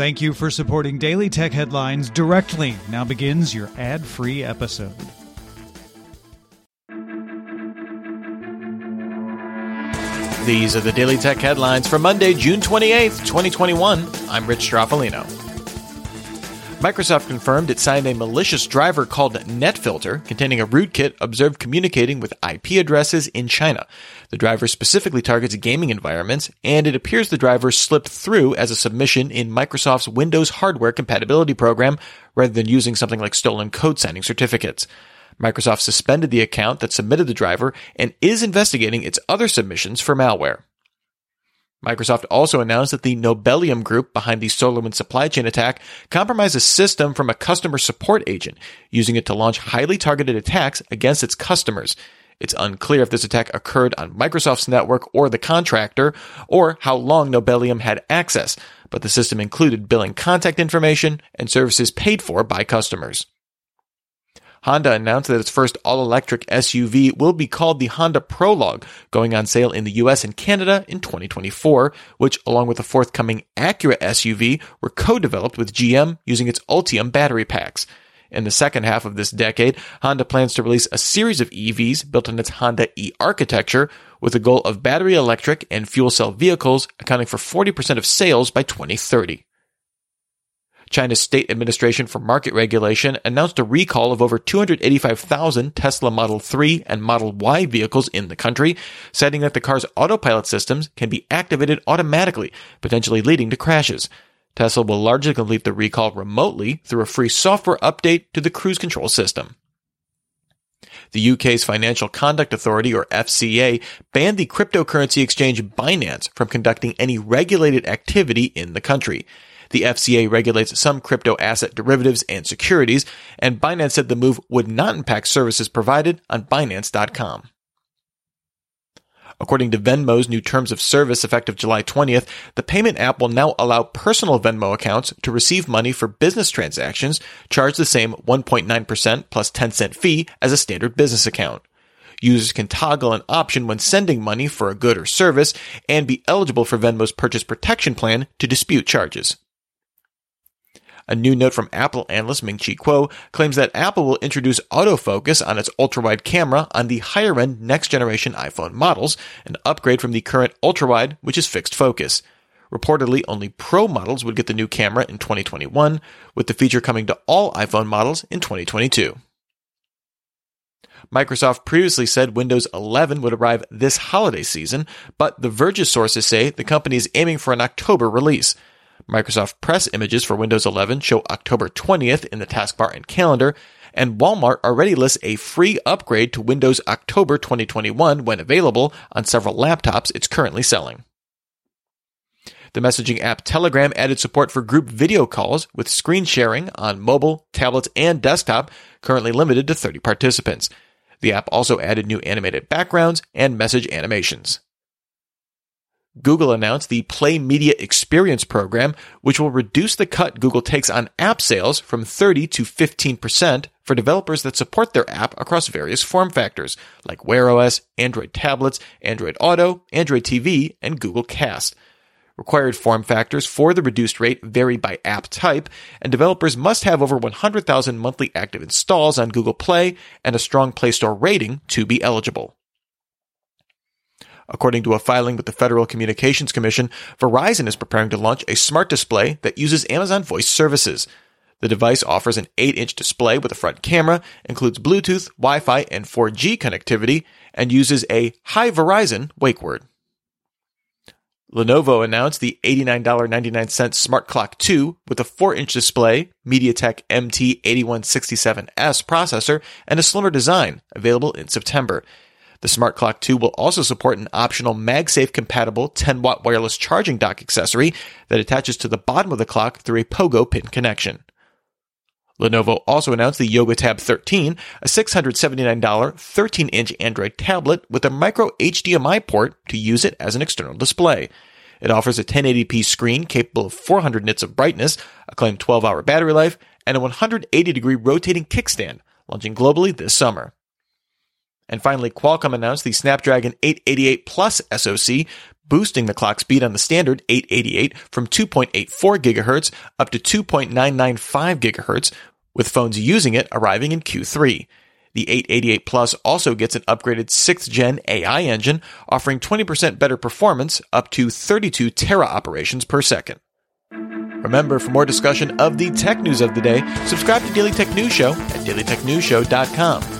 Thank you for supporting Daily Tech Headlines directly. Now begins your ad free episode. These are the Daily Tech Headlines for Monday, June 28th, 2021. I'm Rich Stroffolino. Microsoft confirmed it signed a malicious driver called NetFilter containing a rootkit observed communicating with IP addresses in China. The driver specifically targets gaming environments, and it appears the driver slipped through as a submission in Microsoft's Windows hardware compatibility program rather than using something like stolen code signing certificates. Microsoft suspended the account that submitted the driver and is investigating its other submissions for malware. Microsoft also announced that the Nobelium group behind the SolarWinds supply chain attack compromised a system from a customer support agent, using it to launch highly targeted attacks against its customers. It's unclear if this attack occurred on Microsoft's network or the contractor, or how long Nobelium had access, but the system included billing contact information and services paid for by customers. Honda announced that its first all-electric SUV will be called the Honda Prologue, going on sale in the US and Canada in 2024, which, along with the forthcoming Acura SUV, were co-developed with GM using its Ultium battery packs. In the second half of this decade, Honda plans to release a series of EVs built on its Honda E architecture, with the goal of battery electric and fuel cell vehicles accounting for 40% of sales by 2030. China's State Administration for Market Regulation announced a recall of over 285,000 Tesla Model 3 and Model Y vehicles in the country, citing that the car's autopilot systems can be activated automatically, potentially leading to crashes. Tesla will largely complete the recall remotely through a free software update to the cruise control system. The UK's Financial Conduct Authority, or FCA, banned the cryptocurrency exchange Binance from conducting any regulated activity in the country. The FCA regulates some crypto asset derivatives and securities, and Binance said the move would not impact services provided on Binance.com. According to Venmo's new terms of service effective July 20th, the payment app will now allow personal Venmo accounts to receive money for business transactions, charge the same 1.9% plus 10 cent fee as a standard business account. Users can toggle an option when sending money for a good or service and be eligible for Venmo's purchase protection plan to dispute charges. A new note from Apple analyst Ming Chi Kuo claims that Apple will introduce autofocus on its ultra-wide camera on the higher-end next-generation iPhone models, an upgrade from the current ultra-wide, which is fixed focus. Reportedly, only Pro models would get the new camera in 2021, with the feature coming to all iPhone models in 2022. Microsoft previously said Windows 11 would arrive this holiday season, but The Verge's sources say the company is aiming for an October release. Microsoft Press images for Windows 11 show October 20th in the taskbar and calendar, and Walmart already lists a free upgrade to Windows October 2021 when available on several laptops it's currently selling. The messaging app Telegram added support for group video calls with screen sharing on mobile, tablets, and desktop, currently limited to 30 participants. The app also added new animated backgrounds and message animations. Google announced the Play Media Experience program, which will reduce the cut Google takes on app sales from 30 to 15% for developers that support their app across various form factors, like Wear OS, Android tablets, Android Auto, Android TV, and Google Cast. Required form factors for the reduced rate vary by app type, and developers must have over 100,000 monthly active installs on Google Play and a strong Play Store rating to be eligible. According to a filing with the Federal Communications Commission, Verizon is preparing to launch a smart display that uses Amazon Voice services. The device offers an 8-inch display with a front camera, includes Bluetooth, Wi-Fi, and 4G connectivity, and uses a Hi Verizon wake word. Lenovo announced the $89.99 Smart Clock 2 with a 4-inch display, MediaTek MT8167S processor, and a slimmer design, available in September. The Smart Clock 2 will also support an optional MagSafe compatible 10 watt wireless charging dock accessory that attaches to the bottom of the clock through a Pogo pin connection. Lenovo also announced the Yoga Tab 13, a $679 13 inch Android tablet with a micro HDMI port to use it as an external display. It offers a 1080p screen capable of 400 nits of brightness, a claimed 12 hour battery life, and a 180 degree rotating kickstand, launching globally this summer. And finally, Qualcomm announced the Snapdragon 888 Plus SoC, boosting the clock speed on the standard 888 from 2.84 GHz up to 2.995 GHz, with phones using it arriving in Q3. The 888 Plus also gets an upgraded 6th gen AI engine, offering 20% better performance up to 32 tera operations per second. Remember, for more discussion of the tech news of the day, subscribe to Daily Tech News Show at dailytechnewsshow.com.